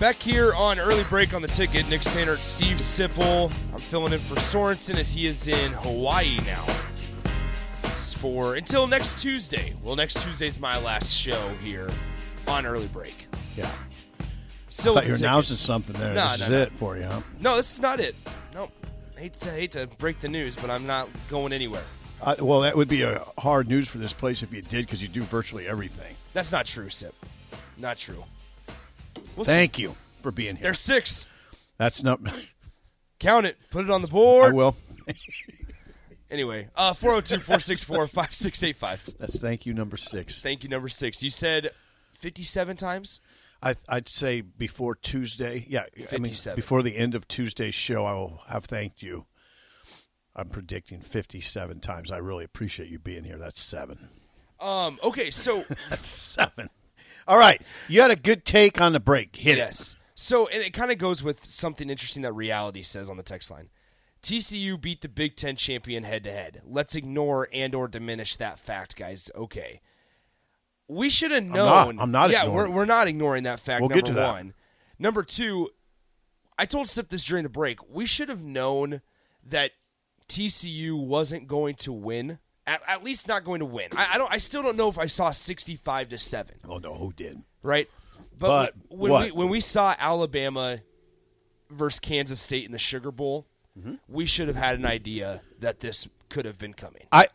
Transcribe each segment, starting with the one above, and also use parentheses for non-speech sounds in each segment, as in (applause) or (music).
Back here on early break on the ticket, Nick Standard, Steve Sipple. I'm filling in for Sorensen as he is in Hawaii now. For until next Tuesday. Well, next Tuesday's my last show here on early break. Yeah. Still I thought you were announcing something there. No, this no, is no. it for you, huh? No, this is not it. Nope. Hate to hate to break the news, but I'm not going anywhere. Uh, well, that would be a hard news for this place if you did, because you do virtually everything. That's not true, Sip. Not true. Thank you for being here. There's six. That's not. (laughs) Count it. Put it on the board. I will. (laughs) Anyway, uh, 402 464 5685. That's thank you number six. Thank you, number six. You said 57 times? I, I'd say before Tuesday. Yeah, I mean before the end of Tuesday's show, I will have thanked you. I'm predicting 57 times. I really appreciate you being here. That's seven. Um, okay, so (laughs) That's seven. All right, you had a good take on the break. Hit it. yes. So and it kind of goes with something interesting that reality says on the text line. TCU beat the Big 10 champion head to head. Let's ignore and or diminish that fact, guys. Okay. We should have known. I'm not Yeah, ignoring we're, we're not ignoring that fact. We'll number to that. one. Number two, I told Sip this during the break. We should have known that TCU wasn't going to win. At, at least not going to win. I, I don't. I still don't know if I saw sixty-five to seven. Oh no, who did? right? But when, when what? we when we saw Alabama versus Kansas State in the Sugar Bowl, Mm-hmm. we should have had an idea that this could have been coming. I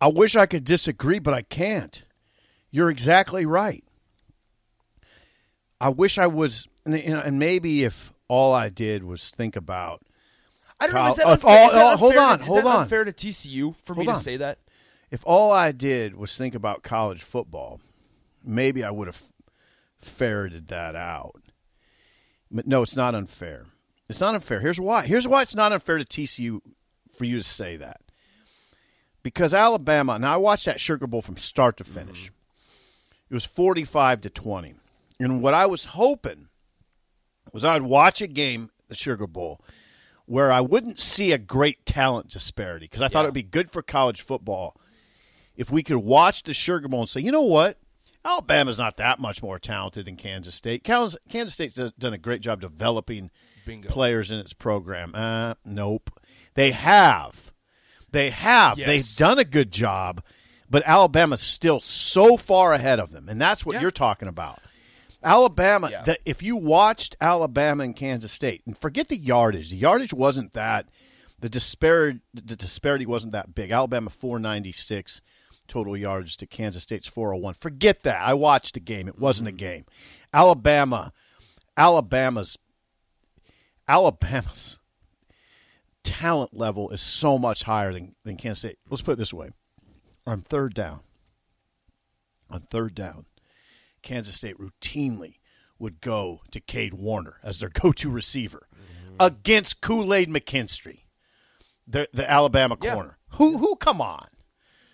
I wish I could disagree, but I can't. You're exactly right. I wish I was, and, and maybe if all I did was think about, I don't know. Is that Kyle, unfair, uh, is that oh, hold on, to, hold on. Fair to TCU for me Hold to say that? if all I did was think about college football, maybe I would have ferreted that out. But no, it's not unfair. It's not unfair. Here's why. Here's why it's not unfair to TCU for you to say that. Because Alabama, now I watched that Sugar Bowl from start to finish. It was 45 to 20. And what I was hoping was I'd watch a game, the Sugar Bowl, where I wouldn't see a great talent disparity because I thought Yeah. it would be good for college football if we could watch the Sugar Bowl and say, you know what? Alabama's not that much more talented than Kansas State. Kansas, Kansas State's done a great job developing Bingo. players in its program. Uh, nope. They have. They have. Yes. They've done a good job, but Alabama's still so far ahead of them. And that's what Yeah. you're talking about. Alabama, Yeah. the, if you watched Alabama and Kansas State, and forget the yardage, the yardage wasn't that, the disparity, the disparity wasn't that big. Alabama 496 total yards to Kansas State's 401. Forget that. I watched the game. It wasn't a mm-hmm. game. Alabama, Alabama's, Alabama's talent level is so much higher than, than Kansas State. Let's put it this way. On third down, on third down, Kansas State routinely would go to Kade Warner as their (laughs) go-to receiver mm-hmm. against Kool-Aid McKinstry, the the Alabama Yeah. corner. Who who come on?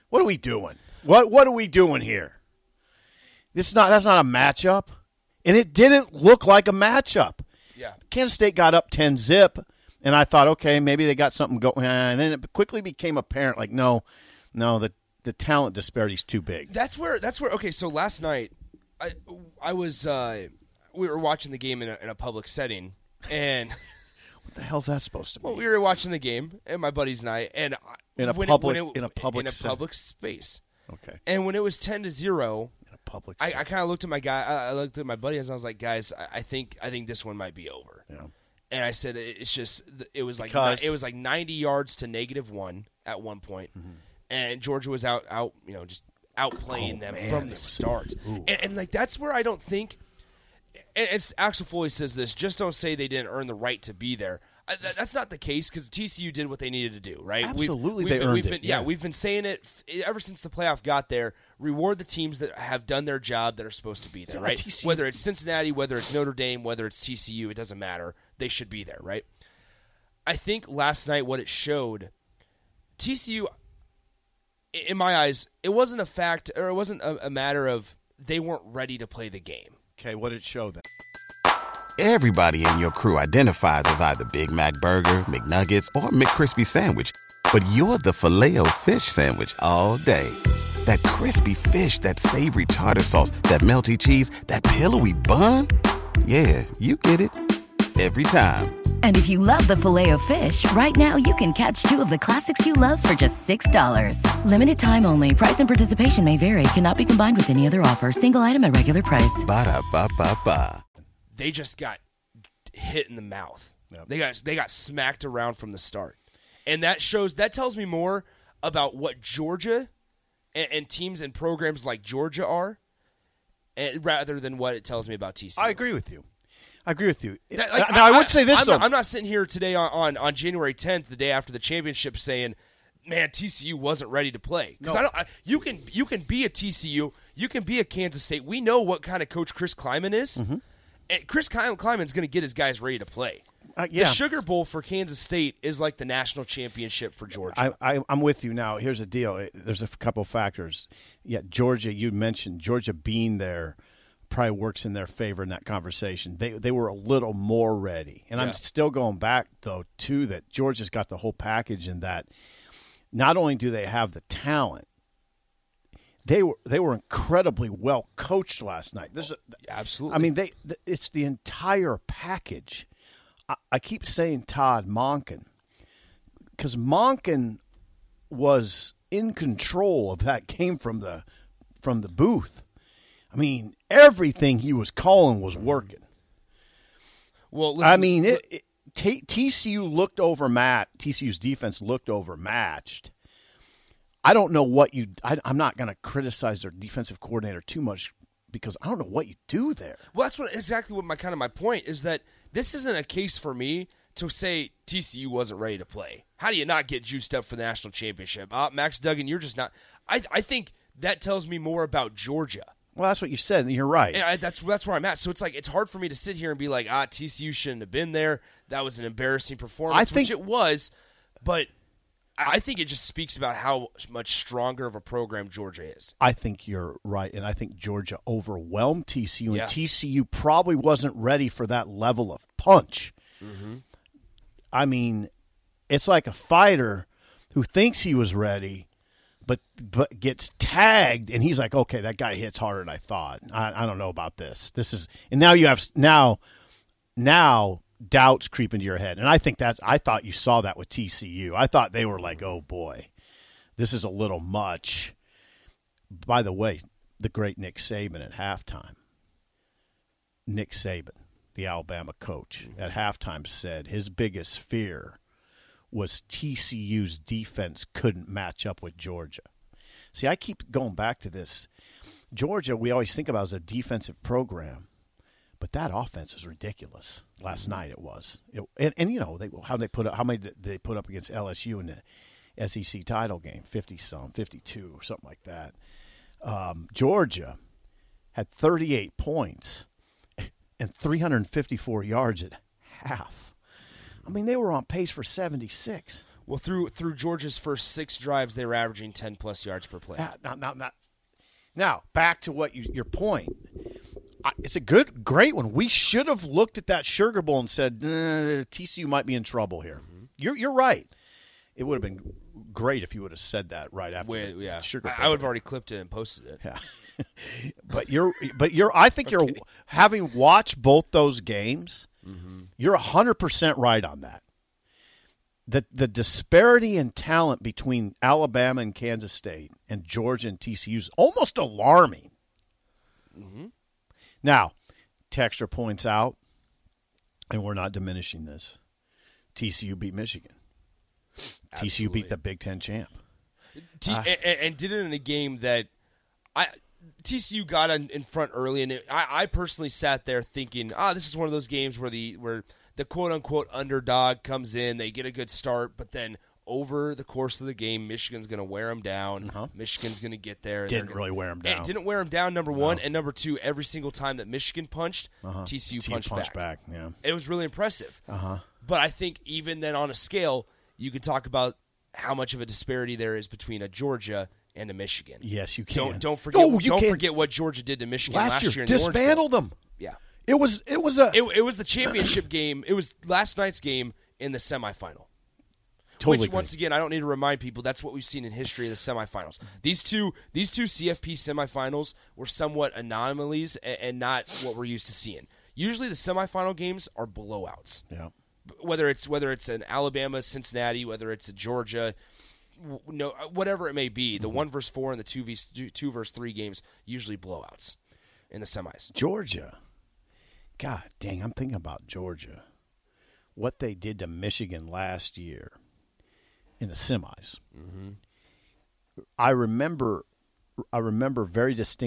What are we doing? What what are we doing here? This is not that's not a matchup. And it didn't look like a matchup. Yeah. Kansas State got up 10 zip and I thought okay, maybe they got something going and then it quickly became apparent like no, no, the the talent disparity is too big. That's where. That's where. Okay, so last night, I I was uh, we were watching the game in a, in a public setting, and (laughs) What the hell's that supposed to be? well, we were watching the game, and my buddies and I, and In a public- it, it, in a public in a setting. public space, okay. and when it was ten to zero, In a public I, I kind of looked at my guy. I, I looked at my buddies, and I was like, "Guys, I, I think I think this one might be over." Yeah. And I said, it- "It's just it was like Because- it was like ninety yards to negative one at one point, Mm-hmm. and Georgia was out out you know just outplaying Oh, them man, from the start, and, and like that's where I don't think. And it's Axel Foley says this. Just don't say they didn't earn the right to be there. I, that, that's not the case because TCU did what they needed to do, right? We've- Absolutely, we've they been, earned we've it, yeah, yeah. we've been saying it f- ever since the playoff got there. Reward the teams that have done their job that are supposed to be there, Yeah, right? TCU Whether it's Cincinnati, whether it's Notre Dame, whether it's TCU, it doesn't matter. They should be there, right? I think last night what it showed, TCU, in my eyes, it wasn't a fact or it wasn't a, a matter of they weren't ready to play the game. Okay, what did it show then? Everybody in your crew identifies as either Big Mac Burger, McNuggets, or McCrispy Sandwich. But you're the filet fish Sandwich all day. That crispy fish, that savory tartar sauce, that melty cheese, that pillowy bun. Yeah, you get it. Every time. And if you love the filet of fish, right now you can catch two of the classics you love for just $6. Limited time only. Price and participation may vary. Cannot be combined with any other offer. Single item at regular price. Ba-da-ba-ba-ba. They just got hit in the mouth. They got they got smacked around from the start, and that shows that tells me more about what Georgia and, and teams and programs like Georgia are, and, rather than what it tells me about TCU. I agree with you. I agree with you. Like, now, I, would say this I'm though. Not, I'm not sitting here today on, on, on January 10th, the day after the championship, saying, "Man, TCU wasn't ready to play." Because No. I don't. I, you can you can be a TCU, you can be a Kansas State. We know what kind of coach Chris Klieman is. Mm-hmm. And Chris Klieman's going to get his guys ready to play. Uh, yeah. The Sugar Bowl for Kansas State is like the national championship for Georgia. I, I, I'm with you now. Here's the deal. There's a couple factors. Yeah, Georgia. You mentioned Georgia being there probably works in their favor in that conversation. They they were a little more ready, and I'm still going back though to that. Georgia's got the whole package in that. Not only do they have the talent, they were they were incredibly well coached last night. There's a, Absolutely. I mean, they it's the entire package. I, I keep saying Todd Monken because Monken was in control of that game from the from the booth. I mean, everything he was calling was working. well, listen, I mean, it, it, T- TCU looked overmatched. TCU's defense looked overmatched. I don't know what you. I, I'm not going to criticize their defensive coordinator too much because I don't know what you do there. Well, that's what exactly what my kind of my point is that this isn't a case for me to say TCU wasn't ready to play. How do you not get juiced up for the national championship? Uh, Max Duggan, you're just not. I I think that tells me more about Georgia. Well, that's what you said, and you're right. And I, that's that's where I'm at. So it's like it's hard for me to sit here and be like, ah, TCU shouldn't have been there. That was an embarrassing performance, I think- which it was. But I think it just speaks about how much stronger of a program Georgia is. I think you're right, and I think Georgia overwhelmed TCU, and Yeah. TCU probably wasn't ready for that level of punch. I mean, it's like a fighter who thinks he was ready, but but gets tagged, and he's like, "Okay, that guy hits harder than I thought. I, I don't know about this. This is." And now you have now, now doubts creep into your head, and I think that's. I thought you saw that with TCU. I thought they were like, "Oh boy, this is a little much." By the way, the great Nick Saban at halftime. Nick Saban, the Alabama coach, at halftime said his biggest fear was TCU's defense couldn't match up with Georgia. See, I keep going back to this. Georgia, we always think about as a defensive program, but that offense is ridiculous. Last night it was, It- and, and you know they, how they put up, how many they put up against LSU in the SEC title game, fifty some, fifty two or something like that. Um, Georgia had thirty eight points (laughs) and three hundred fifty four yards at half. I mean, they were on pace for seventy six. Well, through through Georgia's first six drives, they were averaging ten plus yards per play. Now, now, now, now, back to what you, your point. I, it's a good, great one. We should have looked at that Sugar Bowl and said "Uh, TCU might be in trouble here. You're you're right. It would have been great if you would have said that right after Wait, the yeah, Sugar I, Bowl. I would have already clipped it and posted it. Yeah. (laughs) but you're but you're I think you're having watched both those games, you're 100% right on that. The the disparity in talent between Alabama and Kansas State and Georgia and TCU is almost alarming. Mm-hmm. Now, Texture points out, and we're not diminishing this. TCU beat Michigan. TCU beat the Big Ten champ. T- uh, and, and did it in a game that I TCU got in, front early, and it, I, I personally sat there thinking, ah, this is one of those games where the where the quote unquote underdog comes in, they get a good start, but then over the course of the game, Michigan's going to wear them down. Michigan's going to get there. and Uh-huh. Didn't gonna- really wear them down. didn't wear them down. Number one, and number two, every single time that Michigan punched, TCU TCU punched, punched back. back. Yeah. It was really impressive. Uh huh. But I think even then on a scale, you can talk about how much of a disparity there is between a Georgia and a Michigan. Yes, you can. Don't don't forget don't can. forget what Georgia did to Michigan last, last, year. year in the Bowl. dismantled them. Yeah. It was it was a It, it was the championship game. It was last night's game in the semifinal. totally Which agree. once again, I don't need to remind people that's what we've seen in history of the semifinals. These two, these two CFP semifinals were somewhat anomalies and, and not what we're used to seeing. Usually, the semifinal games are blowouts. yeah. Whether it's whether it's an Alabama, Cincinnati, whether it's a Georgia, no, whatever it may be, Mm-hmm. the one versus four and the two v two versus three games usually blowouts in the semis. Georgia. God dang, I'm thinking about Georgia. What they did to Michigan last year in the semis. I remember I remember very distinctly